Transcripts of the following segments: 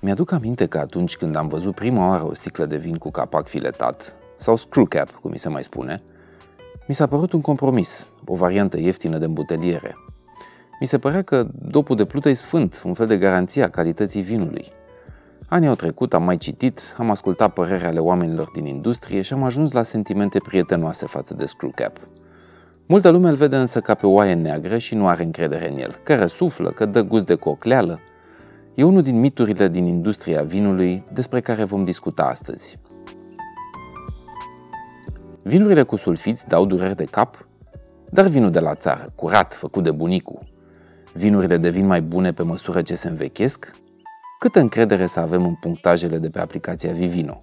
Mi-aduc aminte că atunci când am văzut prima oară o sticlă de vin cu capac filetat, sau screw cap, cum mi se mai spune, mi s-a părut un compromis, o variantă ieftină de îmbuteliere. Mi se părea că dopul de plută e sfânt, un fel de garanție a calității vinului. Anii au trecut, am mai citit, am ascultat părerea ale oamenilor din industrie și am ajuns la sentimente prietenoase față de screw cap. Multă lume îl vede însă ca pe oaie neagră și nu are încredere în el, că răsuflă, că dă gust de cocleală. E unul din miturile din industria vinului despre care vom discuta astăzi. Vinurile cu sulfiți dau dureri de cap, dar vinul de la țară, curat, făcut de bunicul, vinurile devin mai bune pe măsură ce se învechesc? Câtă încredere să avem în punctajele de pe aplicația Vivino?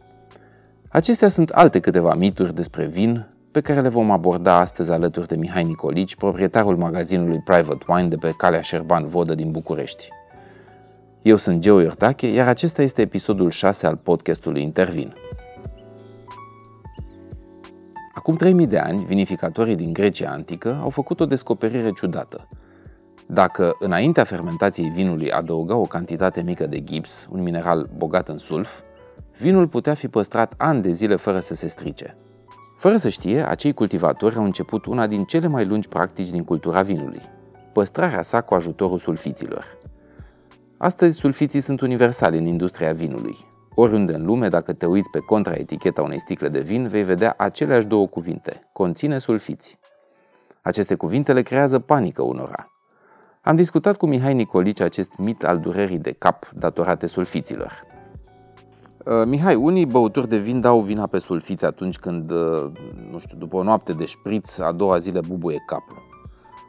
Acestea sunt alte câteva mituri despre vin pe care le vom aborda astăzi alături de Mihai Nicolici, proprietarul magazinului Private Wine de pe calea Șerban Vodă din București. Eu sunt Geo Iordache, iar acesta este episodul 6 al podcastului Intervin. Acum 3000 de ani, vinificatorii din Grecia antică au făcut o descoperire ciudată. Dacă înaintea fermentației vinului adăuga o cantitate mică de gips, un mineral bogat în sulf, vinul putea fi păstrat ani de zile fără să se strice. Fără să știe, acei cultivatori au început una din cele mai lungi practici din cultura vinului, păstrarea sa cu ajutorul sulfiților. Astăzi, sulfiții sunt universali în industria vinului. Oriunde în lume, dacă te uiți pe contraeticheta unei sticle de vin, vei vedea aceleași două cuvinte. Conține sulfiți. Aceste cuvinte le creează panică unora. Am discutat cu Mihai Nicolici acest mit al durerii de cap datorate sulfiților. Uh, Mihai, unii băuturi de vin dau vina pe sulfiți atunci când, uh, nu știu, după o noapte de șpriț, a doua zi le bubuie capul.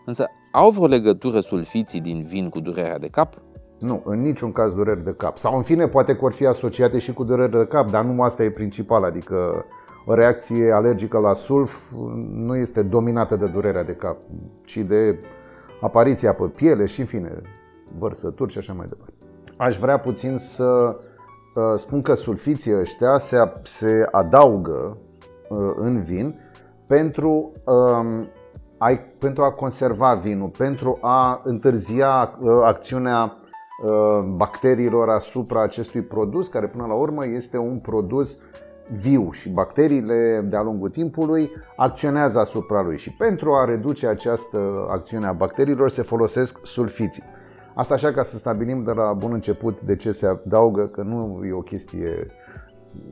Însă, au vreo legătură sulfiții din vin cu durerea de cap? Nu, în niciun caz dureri de cap. Sau, în fine, poate că vor fi asociate și cu dureri de cap, dar nu asta e principal. Adică o reacție alergică la sulf nu este dominată de durerea de cap, ci de apariția pe piele și, în fine, vărsături și așa mai departe. Aș vrea puțin să spun că sulfiții ăștia se, se adaugă uh, în vin pentru, um, a, pentru a conserva vinul, pentru a întârzia uh, acțiunea uh, bacteriilor asupra acestui produs, care până la urmă este un produs viu și bacteriile de-a lungul timpului acționează asupra lui și pentru a reduce această acțiune a bacteriilor se folosesc sulfiții. Asta așa ca să stabilim de la bun început de ce se adaugă, că nu e o chestie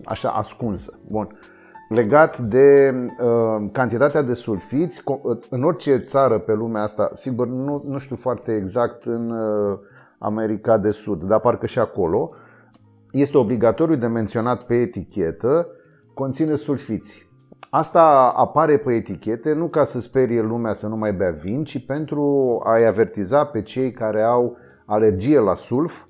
așa ascunsă. Bun. Legat de uh, cantitatea de sulfiți, în orice țară pe lumea asta, sigur nu, nu știu foarte exact în uh, America de Sud, dar parcă și acolo, este obligatoriu de menționat pe etichetă, conține sulfiți. Asta apare pe etichete nu ca să sperie lumea să nu mai bea vin, ci pentru a-i avertiza pe cei care au alergie la sulf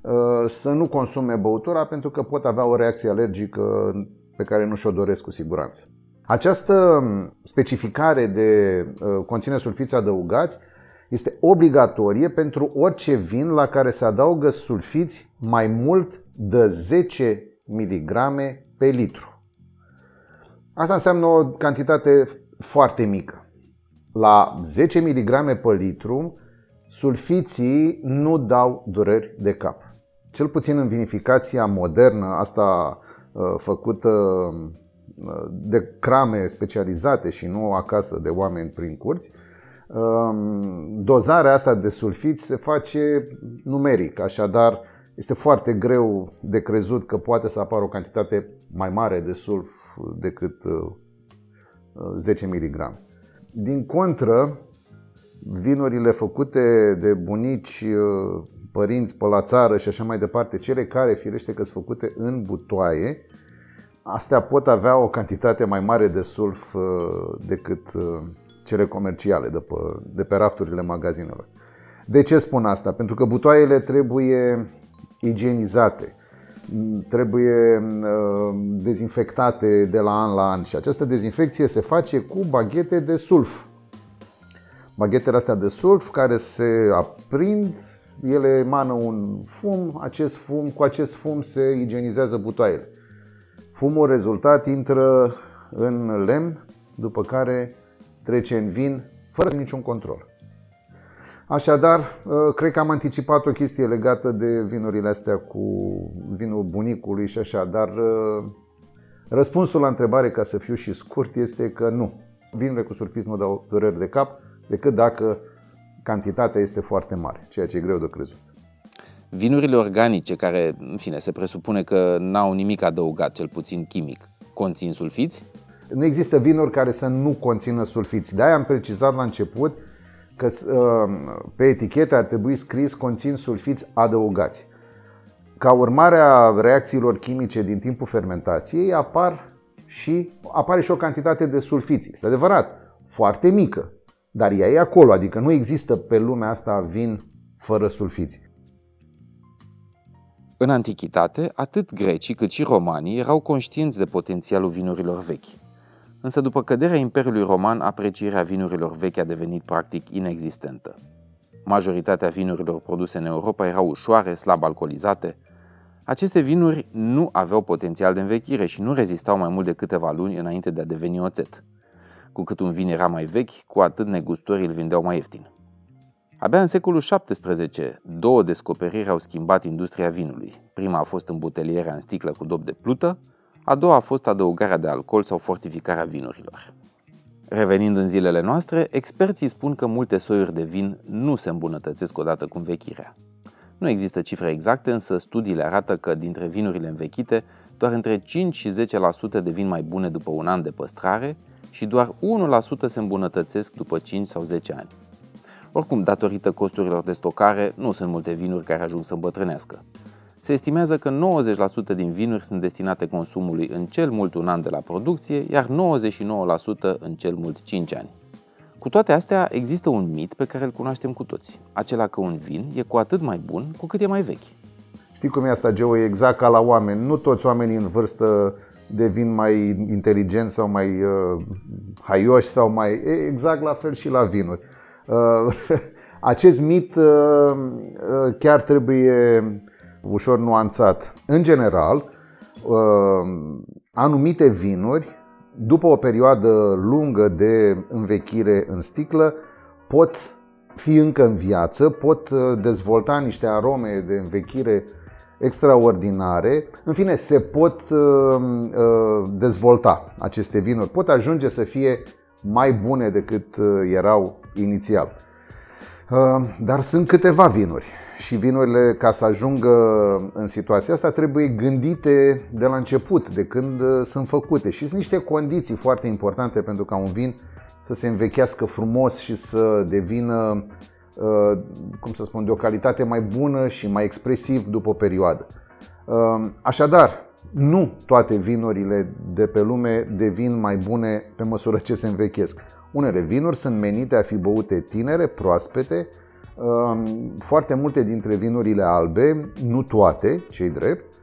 uh, să nu consume băutura pentru că pot avea o reacție alergică pe care nu și-o doresc cu siguranță. Această specificare de uh, conține sulfiți adăugați este obligatorie pentru orice vin la care se adaugă sulfiți mai mult de 10 mg pe litru. Asta înseamnă o cantitate foarte mică. La 10 mg pe litru, sulfiții nu dau dureri de cap. Cel puțin în vinificația modernă, asta uh, făcută uh, de crame specializate și nu acasă de oameni prin curți, um, dozarea asta de sulfiți se face numeric, așadar este foarte greu de crezut că poate să apară o cantitate mai mare de sulf decât 10 uh, mg. Din contră, vinurile făcute de bunici, uh, părinți pe la țară și așa mai departe, cele care firește că sunt făcute în butoaie, astea pot avea o cantitate mai mare de sulf uh, decât cele comerciale de pe, de pe rafturile magazinelor. De ce spun asta? Pentru că butoaiele trebuie igienizate trebuie uh, dezinfectate de la an la an și această dezinfecție se face cu baghete de sulf. Baghetele astea de sulf care se aprind, ele emană un fum, acest fum, cu acest fum se igienizează butoaiele. Fumul rezultat intră în lemn, după care trece în vin, fără niciun control. Așadar, uh, cred că am anticipat o chestie legată de vinurile astea cu vinul bunicului și așa, dar uh, răspunsul la întrebare, ca să fiu și scurt, este că nu. Vinurile cu surfism nu dau dureri de cap decât dacă cantitatea este foarte mare, ceea ce e greu de crezut. Vinurile organice, care, în fine, se presupune că n-au nimic adăugat, cel puțin chimic, conțin sulfiți? Nu există vinuri care să nu conțină sulfiți. De-aia am precizat la început că uh, pe etichete ar trebui scris conțin sulfiți adăugați. Ca urmare a reacțiilor chimice din timpul fermentației apar și, apare și o cantitate de sulfiți. Este adevărat, foarte mică, dar ea e acolo, adică nu există pe lumea asta vin fără sulfiți. În antichitate, atât grecii cât și romanii erau conștienți de potențialul vinurilor vechi. Însă după căderea Imperiului Roman, aprecierea vinurilor vechi a devenit practic inexistentă. Majoritatea vinurilor produse în Europa erau ușoare, slab alcoolizate. Aceste vinuri nu aveau potențial de învechire și nu rezistau mai mult de câteva luni înainte de a deveni oțet. Cu cât un vin era mai vechi, cu atât negustorii îl vindeau mai ieftin. Abia în secolul XVII, două descoperiri au schimbat industria vinului. Prima a fost îmbutelierea în sticlă cu dop de plută, a doua a fost adăugarea de alcool sau fortificarea vinurilor. Revenind în zilele noastre, experții spun că multe soiuri de vin nu se îmbunătățesc odată cu învechirea. Nu există cifre exacte, însă studiile arată că dintre vinurile învechite, doar între 5 și 10% devin mai bune după un an de păstrare și doar 1% se îmbunătățesc după 5 sau 10 ani. Oricum, datorită costurilor de stocare, nu sunt multe vinuri care ajung să îmbătrânească. Se estimează că 90% din vinuri sunt destinate consumului în cel mult un an de la producție, iar 99% în cel mult 5 ani. Cu toate astea, există un mit pe care îl cunoaștem cu toți, acela că un vin e cu atât mai bun cu cât e mai vechi. Știi cum e asta, Geo? E exact ca la oameni. Nu toți oamenii în vârstă devin mai inteligenți sau mai uh, haioși sau mai... E exact la fel și la vinuri. Uh, acest mit uh, uh, chiar trebuie ușor nuanțat. În general, anumite vinuri, după o perioadă lungă de învechire în sticlă, pot fi încă în viață, pot dezvolta niște arome de învechire extraordinare. În fine, se pot dezvolta aceste vinuri, pot ajunge să fie mai bune decât erau inițial. Uh, dar sunt câteva vinuri și vinurile, ca să ajungă în situația asta, trebuie gândite de la început, de când uh, sunt făcute. Și sunt niște condiții foarte importante pentru ca un vin să se învechească frumos și să devină, uh, cum să spun, de o calitate mai bună și mai expresiv după o perioadă. Așadar, nu toate vinurile de pe lume devin mai bune pe măsură ce se învechesc. Unele vinuri sunt menite a fi băute tinere, proaspete, um, foarte multe dintre vinurile albe, nu toate, cei drept,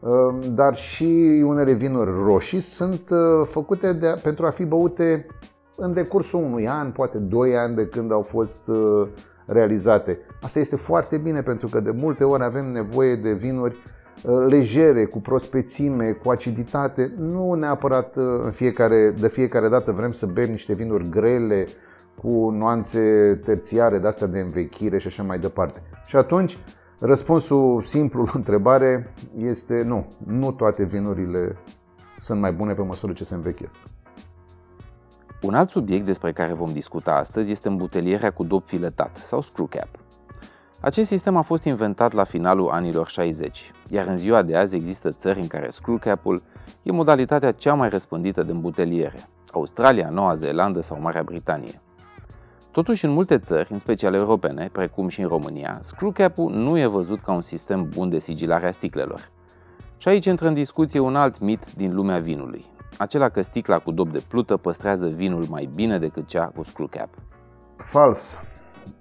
um, dar și unele vinuri roșii sunt uh, făcute de, pentru a fi băute în decursul unui an, poate doi ani de când au fost uh, realizate. Asta este foarte bine pentru că de multe ori avem nevoie de vinuri Uh, legere, cu prospețime, cu aciditate, nu neapărat uh, în fiecare, de fiecare dată vrem să bem niște vinuri grele, cu nuanțe terțiare de astea de învechire și așa mai departe. Și atunci, răspunsul simplu la întrebare este nu. Nu toate vinurile sunt mai bune pe măsură ce se învechesc. Un alt subiect despre care vom discuta astăzi este îmbutelierea cu dop filetat sau screw cap. Acest sistem a fost inventat la finalul anilor 60, iar în ziua de azi există țări în care screw cap-ul e modalitatea cea mai răspândită de îmbuteliere, Australia, Noua Zeelandă sau Marea Britanie. Totuși, în multe țări, în special europene, precum și în România, screw cap-ul nu e văzut ca un sistem bun de sigilare a sticlelor. Și aici intră în discuție un alt mit din lumea vinului, acela că sticla cu dop de plută păstrează vinul mai bine decât cea cu screw cap. Fals.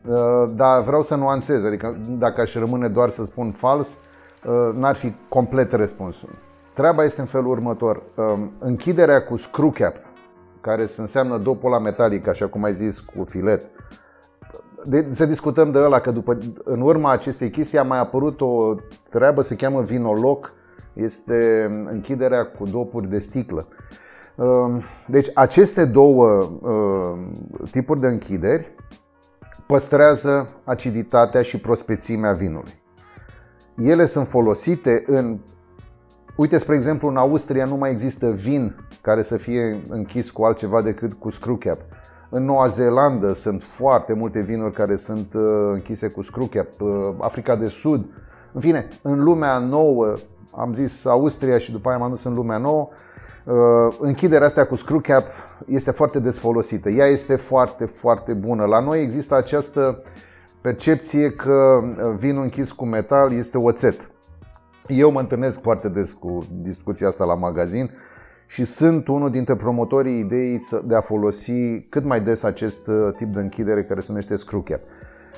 Uh, dar vreau să nuanțez, adică dacă aș rămâne doar să spun fals, uh, n-ar fi complet răspunsul. Treaba este în felul următor. Um, închiderea cu screw cap, care înseamnă dopola metalică, așa cum ai zis, cu filet, de, să discutăm de ăla, că după, în urma acestei chestii a mai apărut o treabă, se cheamă vinoloc, este închiderea cu dopuri de sticlă. Um, deci aceste două um, tipuri de închideri păstrează aciditatea și prospețimea vinului. Ele sunt folosite în Uite, spre exemplu, în Austria nu mai există vin care să fie închis cu altceva decât cu screw cap. În Noua Zeelandă sunt foarte multe vinuri care sunt uh, închise cu screw cap. Uh, Africa de Sud, în fine, în lumea nouă, am zis Austria și după aia m-am dus în lumea nouă, uh, închiderea asta cu screw cap este foarte des folosită. Ea este foarte, foarte bună. La noi există această percepție că vinul închis cu metal este oțet. Eu mă întâlnesc foarte des cu discuția asta la magazin și sunt unul dintre promotorii ideii de a folosi cât mai des acest uh, tip de închidere care se numește screw cap.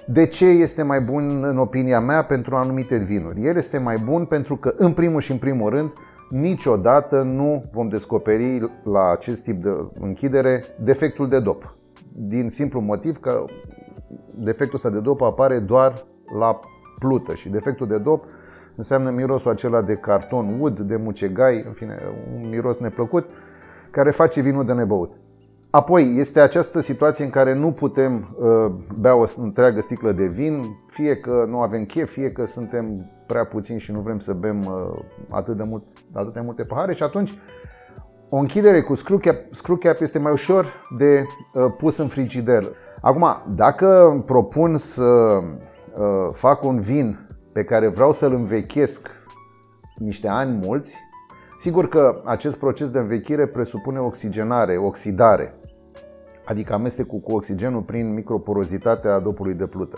De ce este mai bun, în opinia mea, pentru anumite vinuri? El este mai bun pentru că, în primul și în primul rând, niciodată nu vom descoperi la acest tip de închidere defectul de dop. Din simplu motiv că defectul ăsta de dop apare doar la plută și defectul de dop înseamnă mirosul acela de carton wood, de mucegai, în fine, un miros neplăcut, care face vinul de nebăut. Apoi, este această situație în care nu putem uh, bea o întreagă sticlă de vin, fie că nu avem chef, fie că suntem prea puțini și nu vrem să bem uh, atât de mult, atâtea multe pahare și atunci o închidere cu screw cap, screw cap este mai ușor de uh, pus în frigider. Acum, dacă propun să uh, fac un vin pe care vreau să-l învechesc niște ani mulți, sigur că acest proces de învechire presupune oxigenare, oxidare, adică amestecul cu oxigenul prin microporozitatea dopului de plută.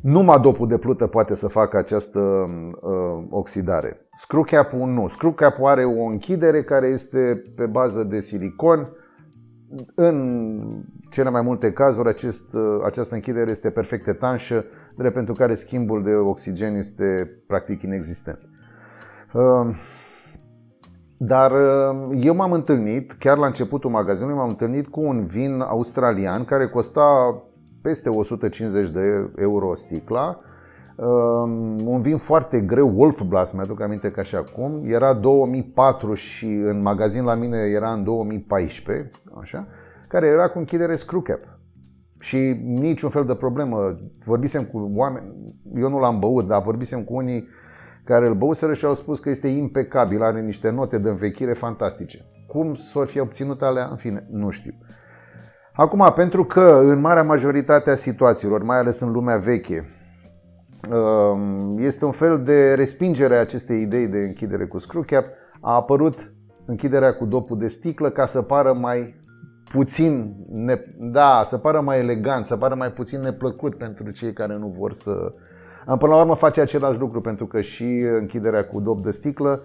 Numai dopul de plută poate să facă această uh, oxidare. Screw cap-ul nu. Screw cap-ul are o închidere care este pe bază de silicon. În cele mai multe cazuri acest, uh, această închidere este perfect etanșă drept pentru care schimbul de oxigen este practic inexistent. Ehm, dar ehm, eu m-am întâlnit, chiar la începutul magazinului, m-am întâlnit cu un vin australian care costa peste 150 de euro sticla. Ehm, un vin foarte greu, Wolf Blast, mi-aduc aminte ca și acum. Era 2004 și în magazin la mine era în 2014, așa, care era cu închidere screw cap. Și niciun fel de problemă. Vorbisem cu oameni, eu nu l-am băut, dar vorbisem cu unii care îl băuseră și au spus că este impecabil, are niște note de învechire fantastice. Cum s-or fi obținut alea? În fine, nu știu. Acum, pentru că în marea majoritate a situațiilor, mai ales în lumea veche, um, este un fel de respingere a acestei idei de închidere cu screw cap, a apărut închiderea cu dopul de sticlă ca să pară mai puțin, ne, da, să pară mai elegant, să pară mai puțin neplăcut pentru cei care nu vor să... Până la urmă face același lucru pentru că și închiderea cu dop de sticlă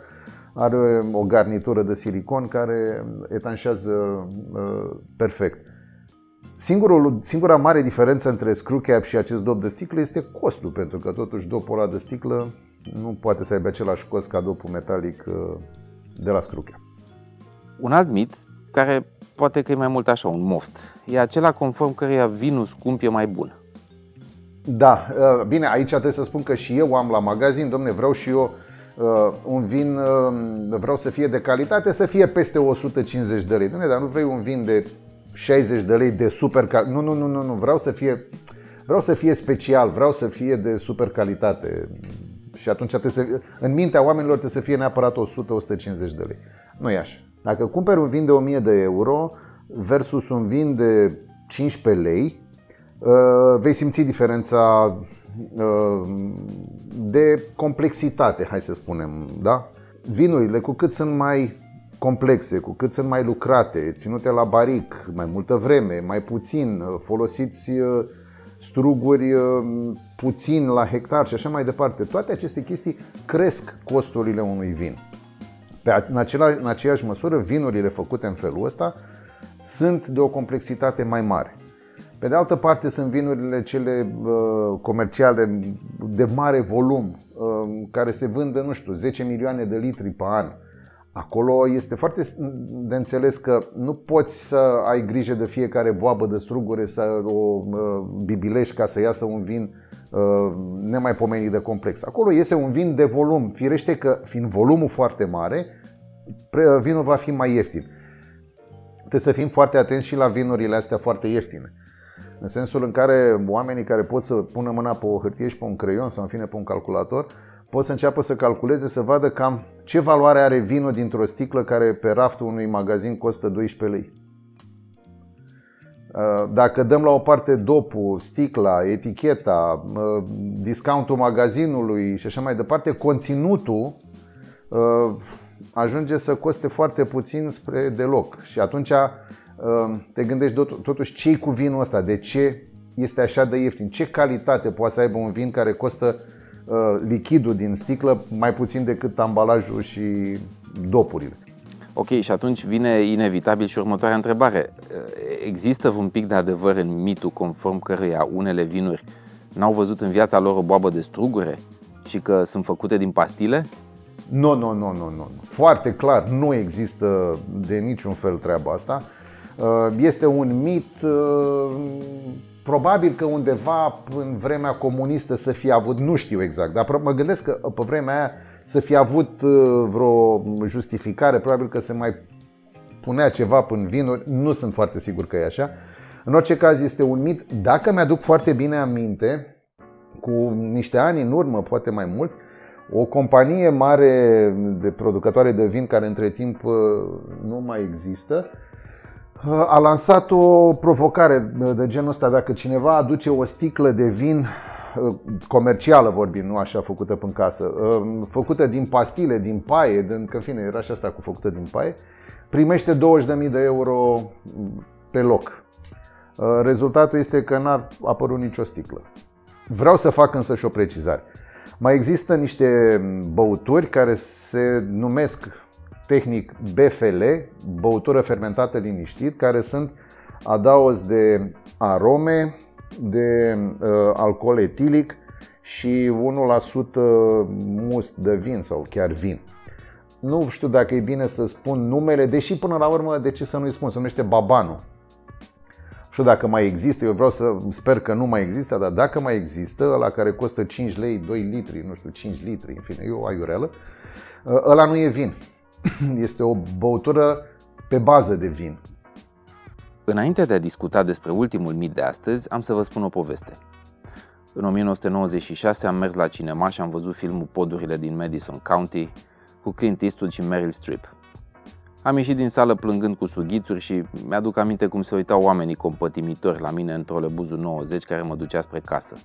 are o garnitură de silicon care etanșează uh, perfect. Singurul, singura mare diferență între screw cap și acest dop de sticlă este costul, pentru că totuși dopul ăla de sticlă nu poate să aibă același cost ca dopul metalic uh, de la screw cap. Un alt mit care poate că e mai mult așa, un moft. E acela conform căreia vinul scump e mai bun. Da, uh, bine, aici trebuie să spun că și eu am la magazin, domne, vreau și eu uh, un vin, uh, vreau să fie de calitate, să fie peste 150 de lei. Domne, dar nu vrei un vin de 60 de lei de super calitate. Nu, nu, nu, nu, nu, vreau să fie vreau să fie special, vreau să fie de super calitate. Și atunci trebuie să, în mintea oamenilor trebuie să fie neapărat 100-150 de lei. Nu e așa. Dacă cumperi un vin de 1000 de euro versus un vin de 15 lei, uh, vei simți diferența uh, de complexitate, hai să spunem, da? Vinurile, cu cât sunt mai complexe, cu cât sunt mai lucrate, ținute la baric mai multă vreme, mai puțin, uh, folosiți struguri puțin la hectar și așa mai departe. Toate aceste chestii cresc costurile unui vin. Pe, în, acela, în aceeași măsură, vinurile făcute în felul ăsta sunt de o complexitate mai mare. Pe de altă parte, sunt vinurile cele uh, comerciale de mare volum, uh, care se vând nu știu, 10 milioane de litri pe an. Acolo este foarte de înțeles că nu poți să ai grijă de fiecare boabă de strugure, să o uh, bibilești ca să iasă un vin uh, nemaipomenit de complex. Acolo iese un vin de volum. Firește că, fiind volumul foarte mare, vinul va fi mai ieftin. Trebuie să fim foarte atenți și la vinurile astea foarte ieftine. În sensul în care oamenii care pot să pună mâna pe o hârtie și pe un creion sau în fine pe un calculator, pot să înceapă să calculeze, să vadă cam ce valoare are vinul dintr-o sticlă care pe raftul unui magazin costă 12 lei. Uh, dacă dăm la o parte dopul, sticla, eticheta, uh, discountul magazinului și așa mai departe, conținutul uh, ajunge să coste foarte puțin spre deloc. Și atunci te gândești totuși ce cu vinul ăsta, de ce este așa de ieftin, ce calitate poate să aibă un vin care costă lichidul din sticlă mai puțin decât ambalajul și dopurile. Ok, și atunci vine inevitabil și următoarea întrebare. Există un pic de adevăr în mitul conform căruia unele vinuri n-au văzut în viața lor o boabă de strugure și că sunt făcute din pastile? Nu, nu, nu, nu, nu. Foarte clar, nu există de niciun fel treaba asta. Uh, este un mit, uh, probabil că undeva în vremea comunistă să fie avut, nu știu exact, dar mă gândesc că pe vremea aia să fie avut uh, vreo justificare, probabil că se mai punea ceva până vinuri, nu sunt foarte sigur că e așa. În orice caz este un mit, dacă mi-aduc foarte bine aminte, cu niște ani în urmă, poate mai mult, o companie mare de producătoare de vin, care între timp uh, nu mai există, uh, a lansat o provocare de genul ăsta. Dacă cineva aduce o sticlă de vin Uh, comercială vorbim, nu așa făcută în casă, uh, făcută din pastile, din paie, din, că în fine era și asta cu făcută din paie, primește 20.000 de euro pe loc. Uh, rezultatul este că n-a apărut nicio sticlă. Vreau să fac însă și o precizare. Mai există niște băuturi care se numesc tehnic BFL, băutură fermentată liniștit, care sunt adaos de arome, de uh, alcool etilic și 1% must de vin sau chiar vin. Nu știu dacă e bine să spun numele, deși până la urmă de ce să nu-i spun, se numește Babanu. știu dacă mai există, eu vreau să sper că nu mai există, dar dacă mai există, la care costă 5 lei, 2 litri, nu știu, 5 litri, în fine, e o aiurelă, uh, ăla nu e vin. Este o băutură pe bază de vin. Înainte de a discuta despre ultimul mit de astăzi, am să vă spun o poveste. În 1996 am mers la cinema și am văzut filmul Podurile din Madison County cu Clint Eastwood și Meryl Streep. Am ieșit din sală plângând cu sughițuri și mi-aduc aminte cum se uitau oamenii compătimitori la mine în trolebuzul 90 care mă ducea spre casă.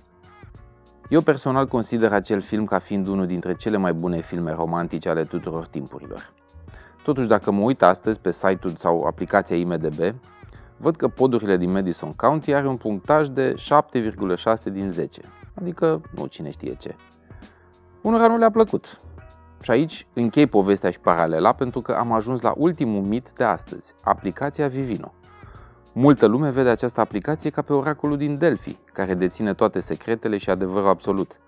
Eu personal consider acel film ca fiind unul dintre cele mai bune filme romantice ale tuturor timpurilor. Totuși, dacă mă uit astăzi pe site-ul sau aplicația IMDB, văd că podurile din Madison County are un punctaj de 7,6 din 10, adică nu cine știe ce. Unora nu le-a plăcut. Și aici închei povestea și paralela pentru că am ajuns la ultimul mit de astăzi, aplicația Vivino. Multă lume vede această aplicație ca pe oracolul din Delphi, care deține toate secretele și adevărul absolut.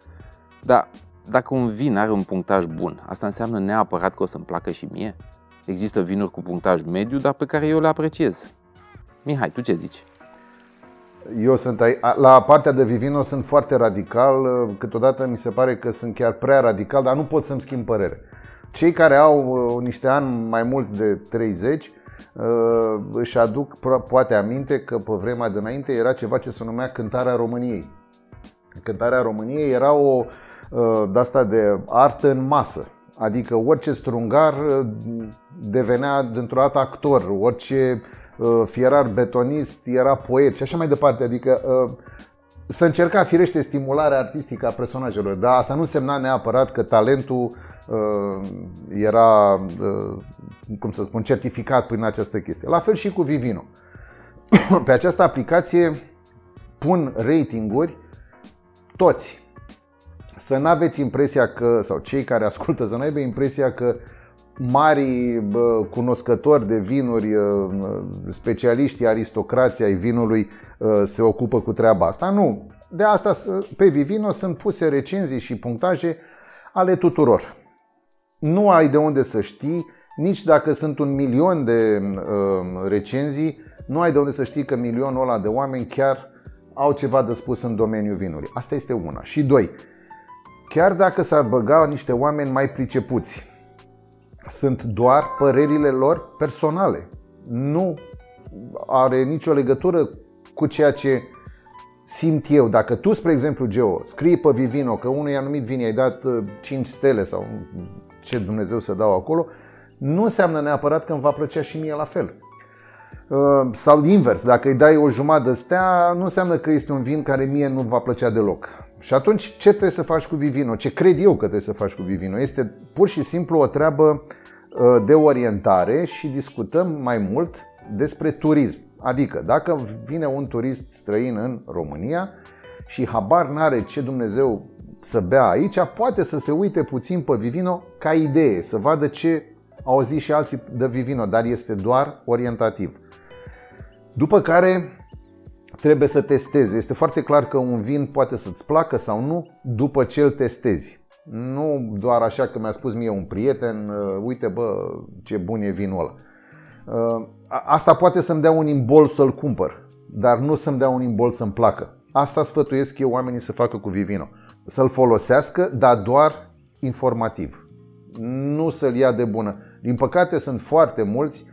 Dar dacă un vin are un punctaj bun, asta înseamnă neapărat că o să-mi placă și mie? Există vinuri cu punctaj mediu, dar pe care eu le apreciez. Mihai, tu ce zici? Eu sunt ai, la partea de Vivino sunt foarte radical, câteodată mi se pare că sunt chiar prea radical, dar nu pot să-mi schimb părere. Cei care au uh, niște ani mai mulți de 30 uh, își aduc poate aminte că pe vremea de înainte era ceva ce se numea Cântarea României. Cântarea României era o uh, de asta de artă în masă. Adică orice strungar devenea dintr-o dată actor, orice Uh, fierar betonist, era poet și așa mai departe. Adică uh, să încerca firește stimularea artistică a personajelor, dar asta nu însemna neapărat că talentul uh, era, cum să spun, certificat prin această chestie. La fel și cu Vivino. Pe această aplicație pun ratinguri toți. Să nu aveți impresia că, sau cei care ascultă, să nu aibă impresia că mari cunoscători de vinuri, specialiștii, aristocrații ai vinului se ocupă cu treaba asta. Nu. De asta pe Vivino sunt puse recenzii și punctaje ale tuturor. Nu ai de unde să știi, nici dacă sunt un milion de recenzii, nu ai de unde să știi că milionul ăla de oameni chiar au ceva de spus în domeniul vinului. Asta este una. Și doi, chiar dacă s-ar băga niște oameni mai pricepuți, sunt doar părerile lor personale. Nu are nicio legătură cu ceea ce simt eu. Dacă tu, spre exemplu, Geo, scrii pe Vivino că unui anumit vin i-ai dat 5 uh, stele sau ce Dumnezeu să dau acolo, nu înseamnă neapărat că îmi va plăcea și mie la fel. Uh, sau invers, dacă îi dai o jumătate de stea, nu înseamnă că este un vin care mie nu va plăcea deloc. Și atunci ce trebuie să faci cu Vivino? Ce cred eu că trebuie să faci cu Vivino? Este pur și simplu o treabă uh, de orientare și discutăm mai mult despre turism. Adică dacă vine un turist străin în România și habar n-are ce Dumnezeu să bea aici, poate să se uite puțin pe Vivino ca idee, să vadă ce au zis și alții de Vivino, dar este doar orientativ. După care trebuie să testezi. Este foarte clar că un vin poate să-ți placă sau nu după ce îl testezi. Nu doar așa că mi-a spus mie un prieten, uh, uite bă, ce bun e vinul ăla. Uh, asta poate să-mi dea un imbol să-l cumpăr, dar nu să-mi dea un imbol să-mi placă. Asta sfătuiesc eu oamenii să facă cu Vivino. Să-l folosească, dar doar informativ. Nu să-l ia de bună. Din păcate sunt foarte mulți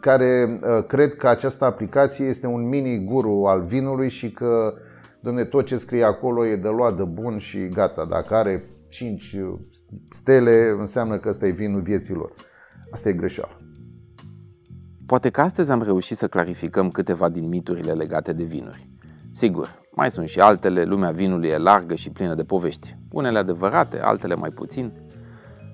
care uh, cred că această aplicație este un mini guru al vinului și că domne, tot ce scrie acolo e de luat de bun și gata. Dacă are 5 stele, înseamnă că ăsta e vinul vieților. Asta e greșeală. Poate că astăzi am reușit să clarificăm câteva din miturile legate de vinuri. Sigur, mai sunt și altele, lumea vinului e largă și plină de povești. Unele adevărate, altele mai puțin.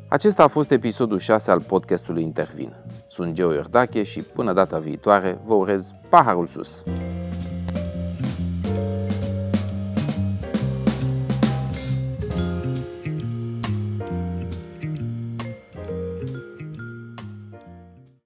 Acesta a fost episodul 6 al podcastului Intervin. Sunt Geo Iordache și până data viitoare vă urez paharul sus!